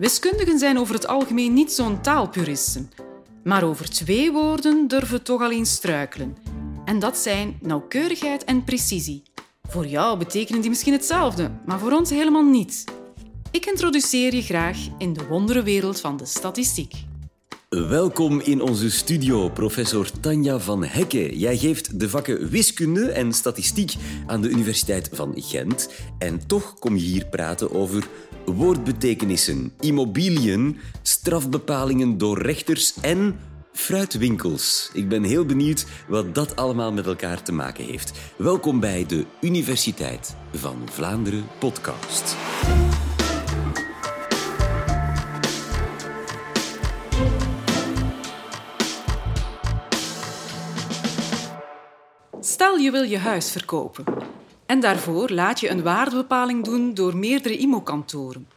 Wiskundigen zijn over het algemeen niet zo'n taalpuristen. Maar over twee woorden durven we toch alleen struikelen. En dat zijn nauwkeurigheid en precisie. Voor jou betekenen die misschien hetzelfde, maar voor ons helemaal niet. Ik introduceer je graag in de wonderenwereld van de statistiek. Welkom in onze studio, professor Tanja van Hekke. Jij geeft de vakken wiskunde en statistiek aan de Universiteit van Gent. En toch kom je hier praten over woordbetekenissen, immobiliën, strafbepalingen door rechters en fruitwinkels. Ik ben heel benieuwd wat dat allemaal met elkaar te maken heeft. Welkom bij de Universiteit van Vlaanderen podcast. Stel je wil je huis verkopen. En daarvoor laat je een waardebepaling doen door meerdere IMO-kantoren.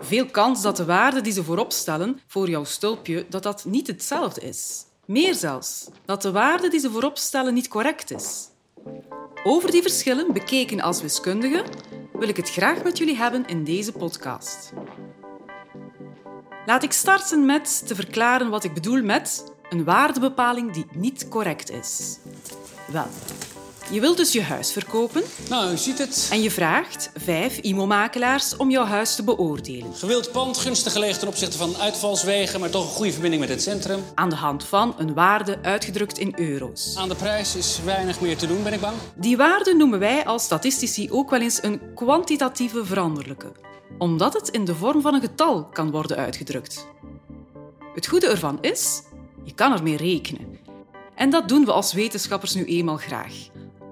Veel kans dat de waarde die ze voorop stellen voor jouw stulpje dat dat niet hetzelfde is. Meer zelfs, dat de waarde die ze voorop stellen niet correct is. Over die verschillen, bekeken als wiskundige, wil ik het graag met jullie hebben in deze podcast. Laat ik starten met te verklaren wat ik bedoel met een waardebepaling die niet correct is. Wel, je wilt dus je huis verkopen Nou, u ziet het. en je vraagt vijf IMO-makelaars om jouw huis te beoordelen. Gewild pand, gunstig gelegen ten opzichte van uitvalswegen, maar toch een goede verbinding met het centrum. Aan de hand van een waarde uitgedrukt in euro's. Aan de prijs is weinig meer te doen, ben ik bang. Die waarde noemen wij als statistici ook wel eens een kwantitatieve veranderlijke, omdat het in de vorm van een getal kan worden uitgedrukt. Het goede ervan is, je kan ermee rekenen. En dat doen we als wetenschappers nu eenmaal graag,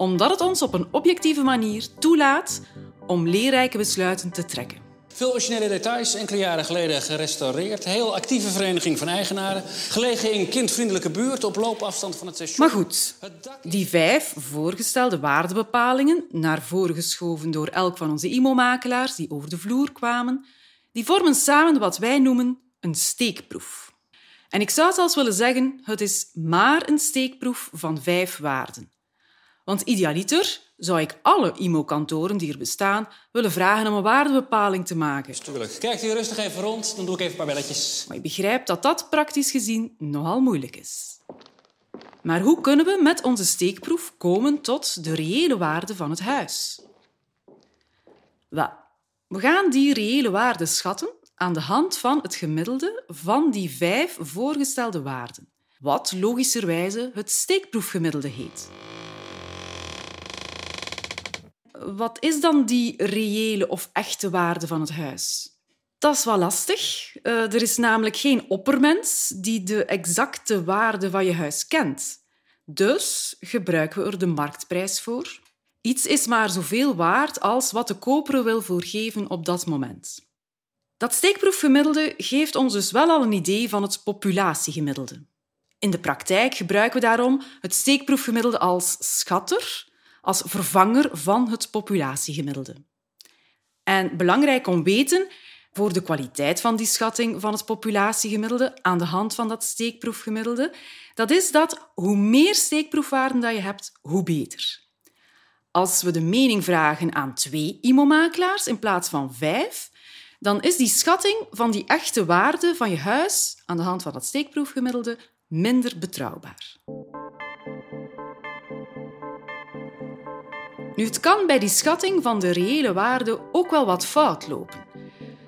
omdat het ons op een objectieve manier toelaat om leerrijke besluiten te trekken. Veel originele details, enkele jaren geleden gerestaureerd. Heel actieve vereniging van eigenaren. Gelegen in kindvriendelijke buurt op loopafstand van het station. Maar goed, die vijf voorgestelde waardebepalingen, naar voren geschoven door elk van onze IMO-makelaars die over de vloer kwamen, die vormen samen wat wij noemen een steekproef. En ik zou zelfs willen zeggen, het is maar een steekproef van vijf waarden. Want idealiter zou ik alle IMO-kantoren die er bestaan willen vragen om een waardebepaling te maken. Tuurlijk. Kijkt u rustig even rond, dan doe ik even een paar belletjes. Maar je begrijpt dat dat praktisch gezien nogal moeilijk is. Maar hoe kunnen we met onze steekproef komen tot de reële waarde van het huis? Wel, we gaan die reële waarde schatten aan de hand van het gemiddelde van die vijf voorgestelde waarden, wat logischerwijze het steekproefgemiddelde heet. Wat is dan die reële of echte waarde van het huis? Dat is wel lastig. Eh, er is namelijk geen oppermens die de exacte waarde van je huis kent. Dus gebruiken we er de marktprijs voor. Iets is maar zoveel waard als wat de koper er wil voorgeven op dat moment. Dat steekproefgemiddelde geeft ons dus wel al een idee van het populatiegemiddelde. In de praktijk gebruiken we daarom het steekproefgemiddelde als schatter, als vervanger van het populatiegemiddelde. En belangrijk om weten, voor de kwaliteit van die schatting van het populatiegemiddelde aan de hand van dat steekproefgemiddelde, dat is dat hoe meer steekproefwaarden dat je hebt, hoe beter. Als we de mening vragen aan twee IMO-makelaars in plaats van vijf, dan is die schatting van die echte waarde van je huis aan de hand van dat steekproefgemiddelde minder betrouwbaar. Nu, het kan bij die schatting van de reële waarde ook wel wat fout lopen.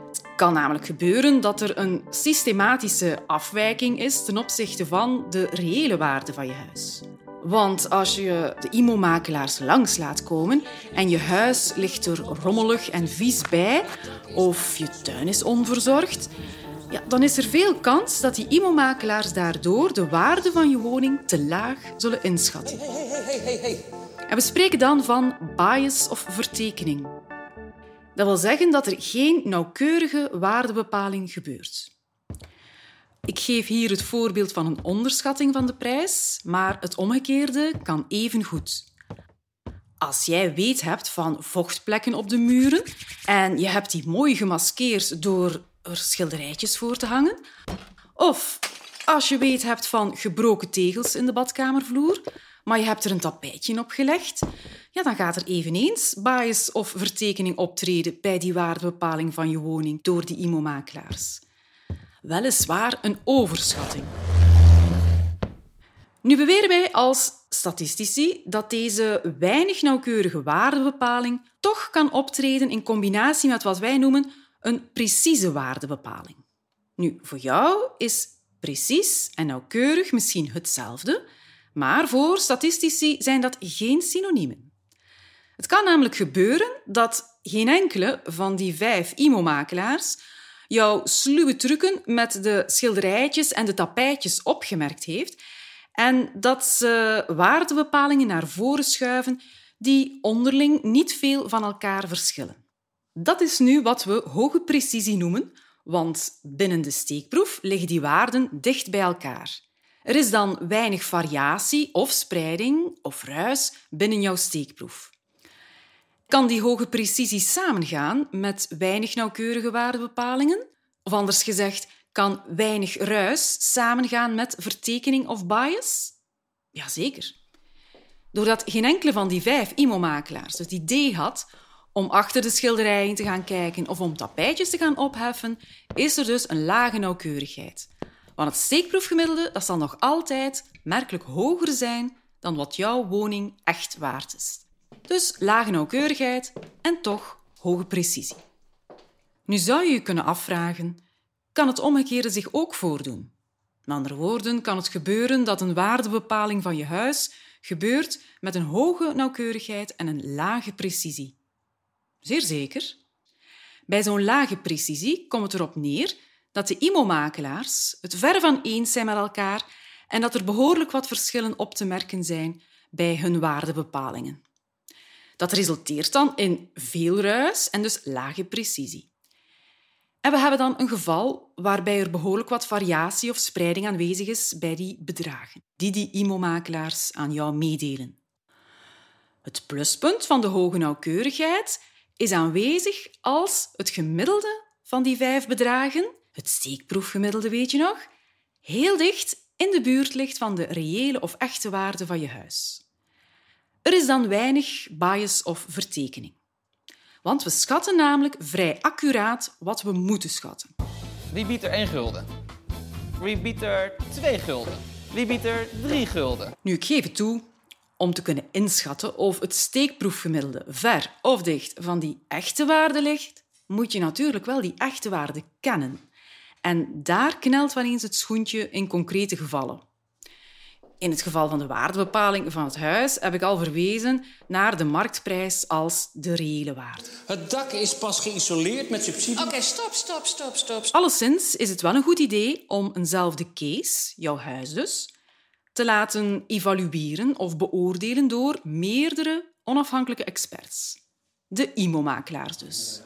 Het kan namelijk gebeuren dat er een systematische afwijking is ten opzichte van de reële waarde van je huis. Want als je de IMO-makelaars langs laat komen en je huis ligt er rommelig en vies bij, of je tuin is onverzorgd, ja, dan is er veel kans dat die IMO-makelaars daardoor de waarde van je woning te laag zullen inschatten. En we spreken dan van bias of vertekening. Dat wil zeggen dat er geen nauwkeurige waardebepaling gebeurt. Ik geef hier het voorbeeld van een onderschatting van de prijs, maar het omgekeerde kan even goed. Als jij weet hebt van vochtplekken op de muren en je hebt die mooi gemaskeerd door er schilderijtjes voor te hangen, of als je weet hebt van gebroken tegels in de badkamervloer, maar je hebt er een tapijtje op gelegd, ja, dan gaat er eveneens bias of vertekening optreden bij die waardebepaling van je woning door die IMO-makelaars. Weliswaar een overschatting. Nu beweren wij als statistici dat deze weinig nauwkeurige waardebepaling toch kan optreden in combinatie met wat wij noemen een precieze waardebepaling. Nu, voor jou is precies en nauwkeurig misschien hetzelfde, maar voor statistici zijn dat geen synoniemen. Het kan namelijk gebeuren dat geen enkele van die vijf IMO-makelaars jouw sluwe trucken met de schilderijtjes en de tapijtjes opgemerkt heeft en dat ze waardebepalingen naar voren schuiven die onderling niet veel van elkaar verschillen. Dat is nu wat we hoge precisie noemen, want binnen de steekproef liggen die waarden dicht bij elkaar. Er is dan weinig variatie of spreiding of ruis binnen jouw steekproef. Kan die hoge precisie samengaan met weinig nauwkeurige waardebepalingen? Of anders gezegd, kan weinig ruis samengaan met vertekening of bias? Jazeker. Doordat geen enkele van die vijf IMO-makelaars het idee had om achter de schilderijen te gaan kijken of om tapijtjes te gaan opheffen, is er dus een lage nauwkeurigheid. Want het steekproefgemiddelde dat zal nog altijd merkelijk hoger zijn dan wat jouw woning echt waard is. Dus lage nauwkeurigheid en toch hoge precisie. Nu zou je je kunnen afvragen kan het omgekeerde zich ook voordoen. Met andere woorden, kan het gebeuren dat een waardebepaling van je huis gebeurt met een hoge nauwkeurigheid en een lage precisie. Zeer zeker. Bij zo'n lage precisie komt het erop neer dat de IMO-makelaars het ver van eens zijn met elkaar en dat er behoorlijk wat verschillen op te merken zijn bij hun waardebepalingen. Dat resulteert dan in veel ruis en dus lage precisie. En we hebben dan een geval waarbij er behoorlijk wat variatie of spreiding aanwezig is bij die bedragen, die die IMO-makelaars aan jou meedelen. Het pluspunt van de hoge nauwkeurigheid is aanwezig als het gemiddelde van die vijf bedragen, het steekproefgemiddelde weet je nog, heel dicht in de buurt ligt van de reële of echte waarde van je huis. Er is dan weinig bias of vertekening. Want we schatten namelijk vrij accuraat wat we moeten schatten. Wie biedt er 1 gulden? Wie biedt er 2 gulden? Wie biedt er 3 gulden? Nu, ik geef het toe, om te kunnen inschatten of het steekproefgemiddelde ver of dicht van die echte waarde ligt, moet je natuurlijk wel die echte waarde kennen. En daar knelt wel eens het schoentje in concrete gevallen. In het geval van de waardebepaling van het huis heb ik al verwezen naar de marktprijs als de reële waarde. Het dak is pas geïsoleerd met subsidie. Oké, stop, stop, stop, stop. Alleszins is het wel een goed idee om eenzelfde case, jouw huis dus, te laten evalueren of beoordelen door meerdere onafhankelijke experts. De IMO-makelaars dus.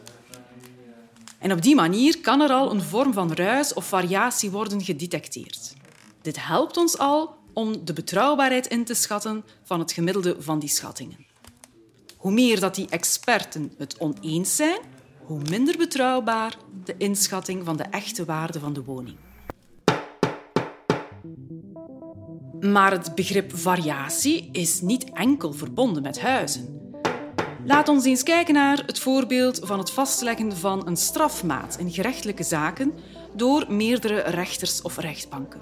En op die manier kan er al een vorm van ruis of variatie worden gedetecteerd. Dit helpt ons al om de betrouwbaarheid in te schatten van het gemiddelde van die schattingen. Hoe meer dat die experten het oneens zijn, hoe minder betrouwbaar de inschatting van de echte waarde van de woning. Maar het begrip variatie is niet enkel verbonden met huizen. Laat ons eens kijken naar het voorbeeld van het vastleggen van een strafmaat in gerechtelijke zaken door meerdere rechters of rechtbanken.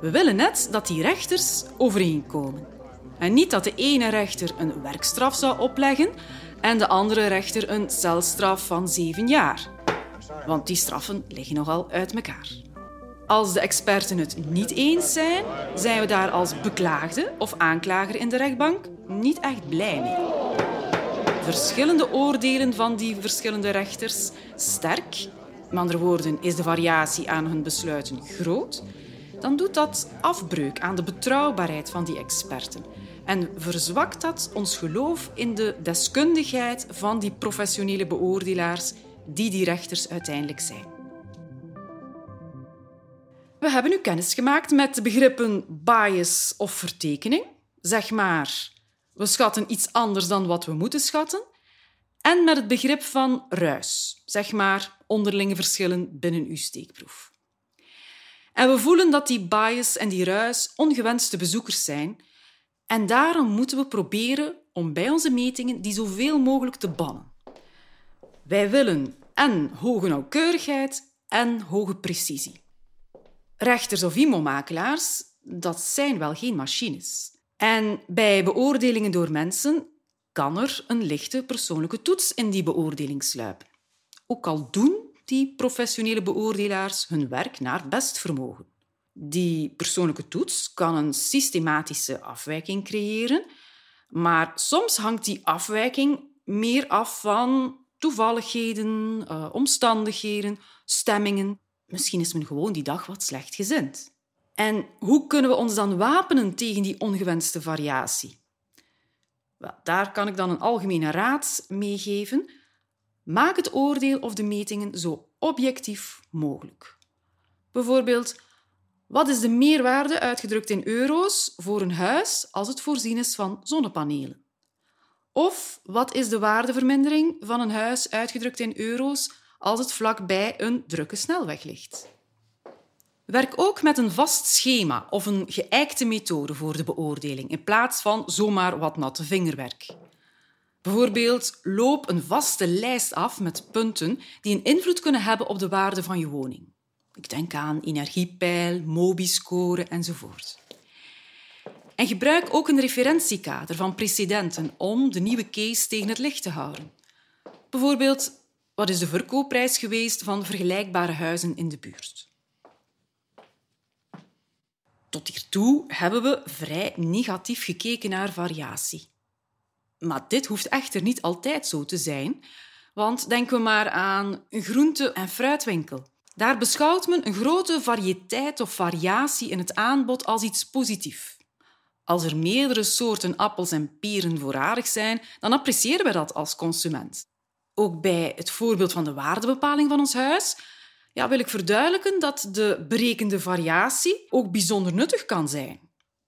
We willen net dat die rechters overeenkomen. En niet dat de ene rechter een werkstraf zou opleggen en de andere rechter een celstraf van zeven jaar. Want die straffen liggen nogal uit elkaar. Als de experten het niet eens zijn, zijn we daar als beklaagde of aanklager in de rechtbank niet echt blij mee. Verschillende oordelen van die verschillende rechters sterk, met andere woorden is de variatie aan hun besluiten groot, dan doet dat afbreuk aan de betrouwbaarheid van die experten en verzwakt dat ons geloof in de deskundigheid van die professionele beoordelaars die die rechters uiteindelijk zijn. We hebben nu kennis gemaakt met de begrippen bias of vertekening. Zeg maar, we schatten iets anders dan wat we moeten schatten. En met het begrip van ruis. Zeg maar, onderlinge verschillen binnen uw steekproef. En we voelen dat die bias en die ruis ongewenste bezoekers zijn En daarom moeten we proberen om bij onze metingen die zoveel mogelijk te bannen. Wij willen en hoge nauwkeurigheid en hoge precisie. Rechters of IMO-makelaars, dat zijn wel geen machines. En bij beoordelingen door mensen kan er een lichte persoonlijke toets in die beoordeling sluipen. Ook al doen die professionele beoordelaars hun werk naar best vermogen. Die persoonlijke toets kan een systematische afwijking creëren, maar soms hangt die afwijking meer af van toevalligheden, uh, omstandigheden, stemmingen. Misschien is men gewoon die dag wat slecht gezind. En hoe kunnen we ons dan wapenen tegen die ongewenste variatie? Wel, daar kan ik dan een algemene raad meegeven. Maak het oordeel of de metingen zo objectief mogelijk. Bijvoorbeeld, wat is de meerwaarde uitgedrukt in euro's voor een huis als het voorzien is van zonnepanelen? Of wat is de waardevermindering van een huis uitgedrukt in euro's als het vlakbij een drukke snelweg ligt? Werk ook met een vast schema of een geëikte methode voor de beoordeling in plaats van zomaar wat natte vingerwerk. Bijvoorbeeld, loop een vaste lijst af met punten die een invloed kunnen hebben op de waarde van je woning. Ik denk aan energiepeil, Mobiscore enzovoort. En gebruik ook een referentiekader van precedenten om de nieuwe case tegen het licht te houden. Bijvoorbeeld, wat is de verkoopprijs geweest van vergelijkbare huizen in de buurt? Tot hiertoe hebben we vrij negatief gekeken naar variatie. Maar dit hoeft echter niet altijd zo te zijn, want denken we maar aan een groente- en fruitwinkel. Daar beschouwt men een grote variëteit of variatie in het aanbod als iets positiefs. Als er meerdere soorten appels en peren voorradig zijn, dan appreciëren we dat als consument. Ook bij het voorbeeld van de waardebepaling van ons huis ja, wil ik verduidelijken dat de berekende variatie ook bijzonder nuttig kan zijn.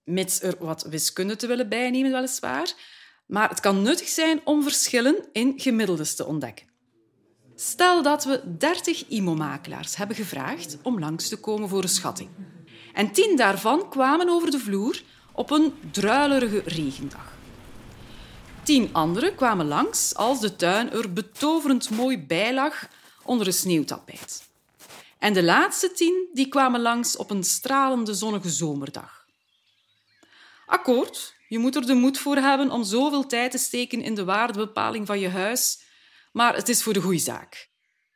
Mits er wat wiskunde te willen bijnemen, weliswaar. Maar het kan nuttig zijn om verschillen in gemiddeldes te ontdekken. Stel dat we 30 IMO-makelaars hebben gevraagd om langs te komen voor een schatting. En tien daarvan kwamen over de vloer op een druilerige regendag. Tien anderen kwamen langs als de tuin er betoverend mooi bij lag onder een sneeuwtapijt. En de laatste tien die kwamen langs op een stralende zonnige zomerdag. Akkoord, je moet er de moed voor hebben om zoveel tijd te steken in de waardebepaling van je huis, maar het is voor de goede zaak.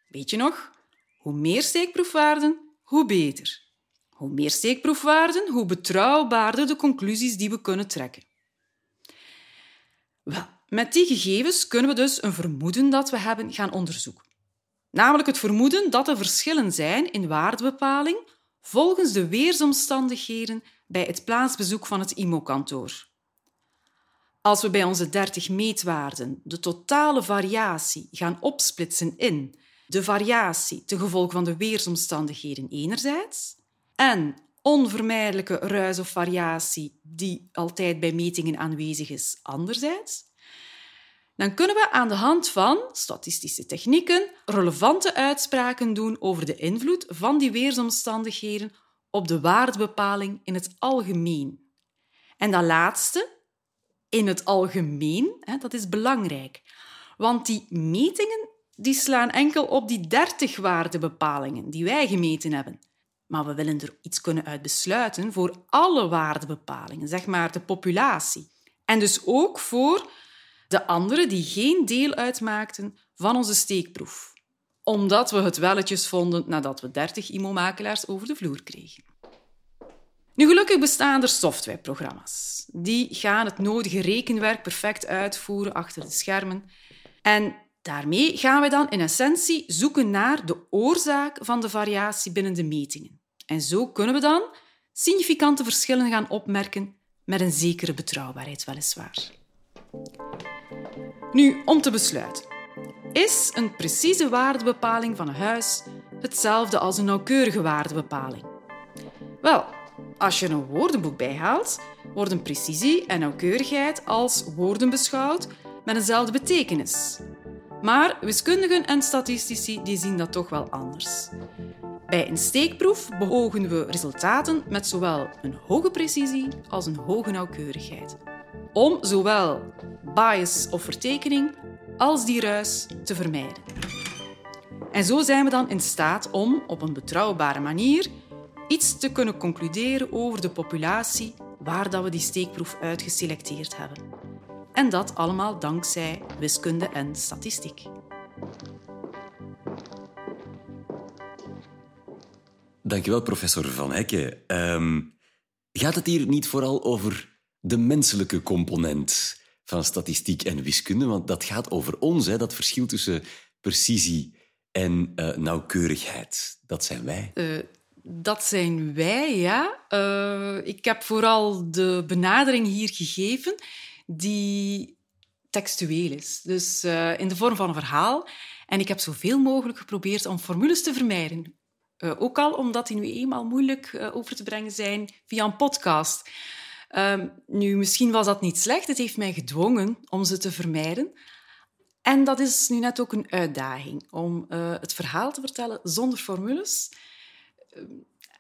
Weet je nog? Hoe meer steekproefwaarden, hoe beter. Hoe meer steekproefwaarden, hoe betrouwbaarder de conclusies die we kunnen trekken. Wel, met die gegevens kunnen we dus een vermoeden dat we hebben gaan onderzoeken. Namelijk het vermoeden dat er verschillen zijn in waardebepaling volgens de weersomstandigheden bij het plaatsbezoek van het IMO-kantoor. Als we bij onze 30 meetwaarden de totale variatie gaan opsplitsen in de variatie te gevolg van de weersomstandigheden enerzijds en onvermijdelijke ruis of variatie die altijd bij metingen aanwezig is anderzijds, dan kunnen we aan de hand van statistische technieken relevante uitspraken doen over de invloed van die weersomstandigheden op de waardebepaling in het algemeen. En dat laatste, in het algemeen, dat is belangrijk, want die metingen die slaan enkel op die 30 waardebepalingen die wij gemeten hebben. Maar we willen er iets kunnen uit besluiten voor alle waardebepalingen, zeg maar de populatie. En dus ook voor de anderen die geen deel uitmaakten van onze steekproef. Omdat we het welletjes vonden nadat we 30 IMO-makelaars over de vloer kregen. Nu, gelukkig bestaan er softwareprogramma's. Die gaan het nodige rekenwerk perfect uitvoeren achter de schermen. En daarmee gaan we dan in essentie zoeken naar de oorzaak van de variatie binnen de metingen. En zo kunnen we dan significante verschillen gaan opmerken met een zekere betrouwbaarheid, weliswaar. Nu, om te besluiten. Is een precieze waardebepaling van een huis hetzelfde als een nauwkeurige waardebepaling? Wel, als je een woordenboek bijhaalt, worden precisie en nauwkeurigheid als woorden beschouwd met eenzelfde betekenis. Maar wiskundigen en statistici die zien dat toch wel anders. Bij een steekproef beogen we resultaten met zowel een hoge precisie als een hoge nauwkeurigheid. om zowel bias of vertekening als die ruis te vermijden. En zo zijn we dan in staat om op een betrouwbare manier iets te kunnen concluderen over de populatie waar dat we die steekproef uitgeselecteerd hebben. En dat allemaal dankzij wiskunde en statistiek. Dankjewel, professor Van Hekke. Ehm, gaat het hier niet vooral over de menselijke component van statistiek en wiskunde? Want dat gaat over ons, hè, dat verschil tussen precisie en uh, nauwkeurigheid. Dat zijn wij. Uh, dat zijn wij, ja. Uh, ik heb vooral de benadering hier gegeven die textueel is. Dus in de vorm van een verhaal. En ik heb zoveel mogelijk geprobeerd om formules te vermijden. Ook al omdat die nu eenmaal moeilijk over te brengen zijn via een podcast. Uh, nu, misschien was dat niet slecht. Het heeft mij gedwongen om ze te vermijden. En dat is nu net ook een uitdaging om uh, het verhaal te vertellen zonder formules.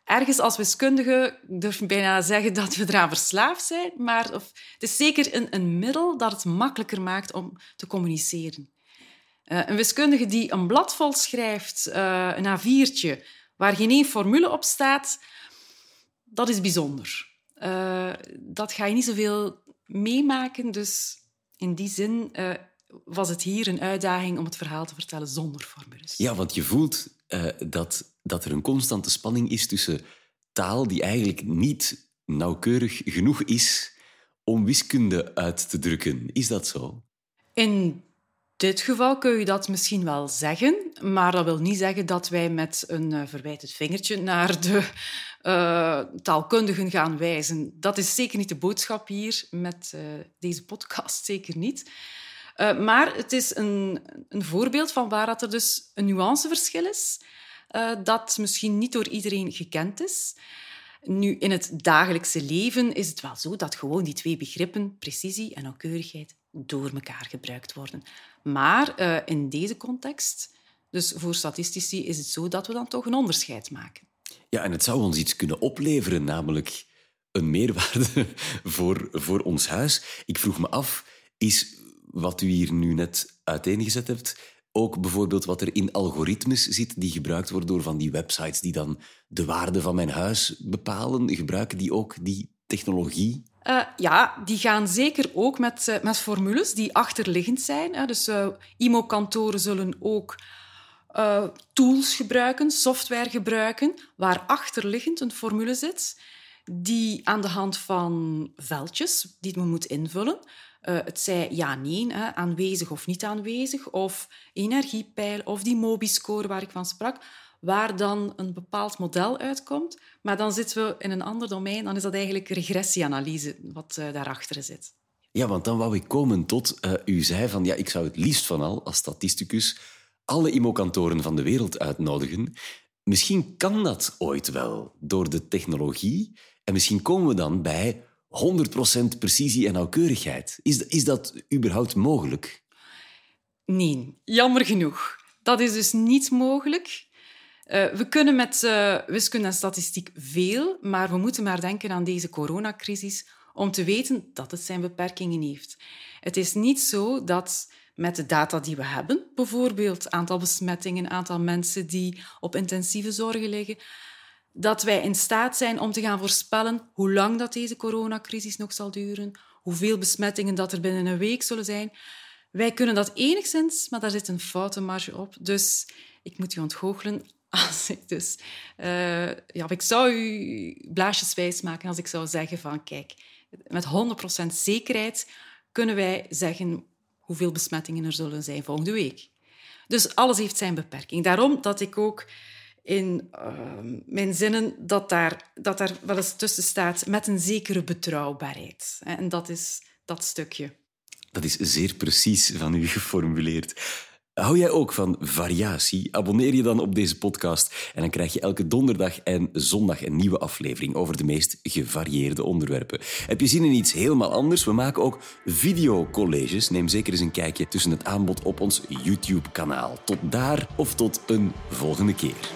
Ergens als wiskundige durf ik bijna zeggen dat we eraan verslaafd zijn, maar of, het is zeker een, een middel dat het makkelijker maakt om te communiceren. een wiskundige die een blad vol schrijft, een A4'tje, waar geen één formule op staat, dat is bijzonder. Uh, dat ga je niet zoveel meemaken. Dus in die zin uh, was het hier een uitdaging om het verhaal te vertellen zonder formules. Ja, want je voelt uh, dat, dat er een constante spanning is tussen taal die eigenlijk niet nauwkeurig genoeg is om wiskunde uit te drukken. Is dat zo? In dit geval kun je dat misschien wel zeggen, maar dat wil niet zeggen dat wij met een uh, verwijtend vingertje naar de uh, taalkundigen gaan wijzen. Dat is zeker niet de boodschap hier met uh, deze podcast, zeker niet. maar het is een, een, voorbeeld van waar dat er dus een nuanceverschil is, dat misschien niet door iedereen gekend is. Nu, in het dagelijkse leven is het wel zo dat gewoon die twee begrippen, precisie en nauwkeurigheid, door elkaar gebruikt worden. Maar uh, in deze context, dus voor statistici, is het zo dat we dan toch een onderscheid maken. Ja, en het zou ons iets kunnen opleveren, namelijk een meerwaarde voor, voor ons huis. Ik vroeg me af, is wat u hier nu net uiteengezet hebt, ook bijvoorbeeld wat er in algoritmes zit die gebruikt worden door van die websites die dan de waarde van mijn huis bepalen, gebruiken die ook die technologie? Uh, ja, die gaan zeker ook met, uh, met formules die achterliggend zijn. Hè. Dus uh, IMO-kantoren zullen ook tools gebruiken, software gebruiken, waar achterliggend een formule zit, die aan de hand van veldjes die men moet invullen, het zij ja, nee, aanwezig of niet aanwezig, of energiepeil, of die MOBI-score waar ik van sprak, waar dan een bepaald model uitkomt. Maar dan zitten we in een ander domein, dan is dat eigenlijk regressieanalyse wat uh, daarachter zit. Ja, want dan wou ik komen tot... Uh, u zei van, ja, ik zou het liefst van al, als statisticus, alle IMO-kantoren van de wereld uitnodigen. Misschien kan dat ooit wel, door de technologie. En misschien komen we dan bij 100% precisie en nauwkeurigheid. Is, is dat überhaupt mogelijk? Nee, jammer genoeg. Dat is dus niet mogelijk. Uh, we kunnen met uh, wiskunde en statistiek veel, maar we moeten maar denken aan deze coronacrisis om te weten dat het zijn beperkingen heeft. Het is niet zo dat met de data die we hebben, bijvoorbeeld aantal besmettingen, aantal mensen die op intensieve zorgen liggen, dat wij in staat zijn om te gaan voorspellen hoe lang dat deze coronacrisis nog zal duren, hoeveel besmettingen dat er binnen een week zullen zijn. Wij kunnen dat enigszins, maar daar zit een foutenmarge op. Dus ik moet u ontgoochelen als ik dus... Uh, ja, ik zou u blaasjes wijs maken als ik zou zeggen van... Kijk, met 100% zekerheid kunnen wij zeggen hoeveel besmettingen er zullen zijn volgende week. Dus alles heeft zijn beperking. Daarom dat ik ook in uh, mijn zinnen dat daar, dat daar wel eens tussen staat met een zekere betrouwbaarheid. En dat is dat stukje. Dat is zeer precies van u geformuleerd. Hou jij ook van variatie? Abonneer je dan op deze podcast en dan krijg je elke donderdag en zondag een nieuwe aflevering over de meest gevarieerde onderwerpen. Heb je zin in iets helemaal anders? We maken ook videocolleges. Neem zeker eens een kijkje tussen het aanbod op ons YouTube-kanaal. Tot daar of tot een volgende keer.